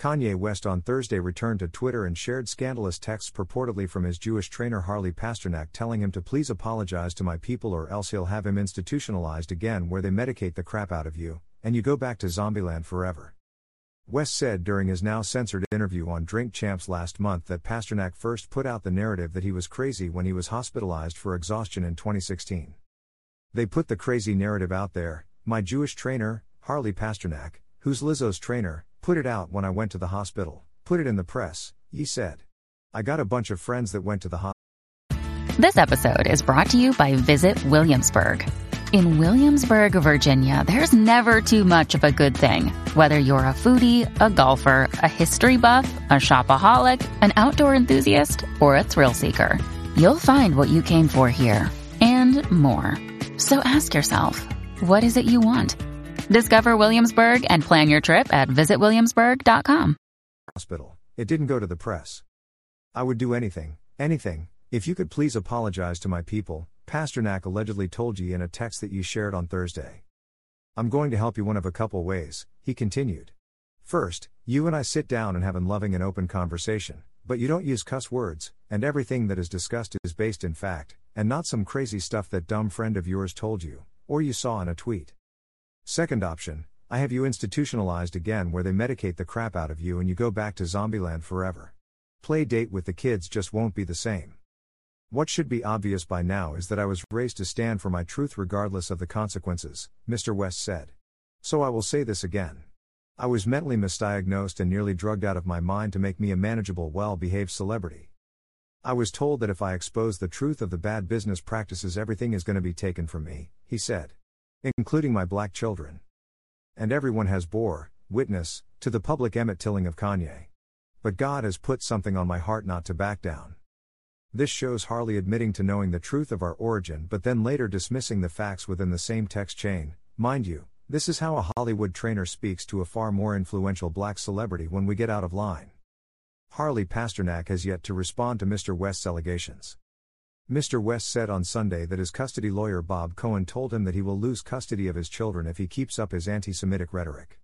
Kanye West on Thursday returned to Twitter and shared scandalous texts purportedly from his Jewish trainer Harley Pasternak telling him to please apologize to my people or else he'll have him institutionalized again where they medicate the crap out of you, and you go back to Zombieland forever. West said during his now censored interview on Drink Champs last month that Pasternak first put out the narrative that he was crazy when he was hospitalized for exhaustion in 2016. They put the crazy narrative out there, my Jewish trainer, Harley Pasternak, who's Lizzo's trainer, put it out when I went to the hospital, put it in the press, he said. I got a bunch of friends that went to the hospital. This episode is brought to you by Visit Williamsburg. In Williamsburg, Virginia, there's never too much of a good thing. Whether you're a foodie, a golfer, a history buff, a shopaholic, an outdoor enthusiast, or a thrill seeker, you'll find what you came for here and more. So ask yourself, what is it you want? Discover Williamsburg and plan your trip at visitwilliamsburg.com. Hospital. It didn't go to the press. I would do anything, anything, if you could please apologize to my people, Pasternak allegedly told you in a text that you shared on Thursday. I'm going to help you one of a couple ways, he continued. First, you and I sit down and have a loving and open conversation, but you don't use cuss words, and everything that is discussed is based in fact, and not some crazy stuff that dumb friend of yours told you, or you saw in a tweet. Second option, I have you institutionalized again where they medicate the crap out of you and you go back to Zombieland forever. Play date with the kids just won't be the same. What should be obvious by now is that I was raised to stand for my truth regardless of the consequences, Mr. West said. So I will say this again. I was mentally misdiagnosed and nearly drugged out of my mind to make me a manageable, well behaved celebrity. I was told that if I expose the truth of the bad business practices, everything is going to be taken from me, he said including my black children. And everyone has bore, witness, to the public Emmett Tilling of Kanye. But God has put something on my heart not to back down. This shows Harley admitting to knowing the truth of our origin but then later dismissing the facts within the same text chain. Mind you, this is how a Hollywood trainer speaks to a far more influential black celebrity when we get out of line. Harley Pasternak has yet to respond to Mr. West's allegations. Mr. West said on Sunday that his custody lawyer Bob Cohen told him that he will lose custody of his children if he keeps up his anti Semitic rhetoric.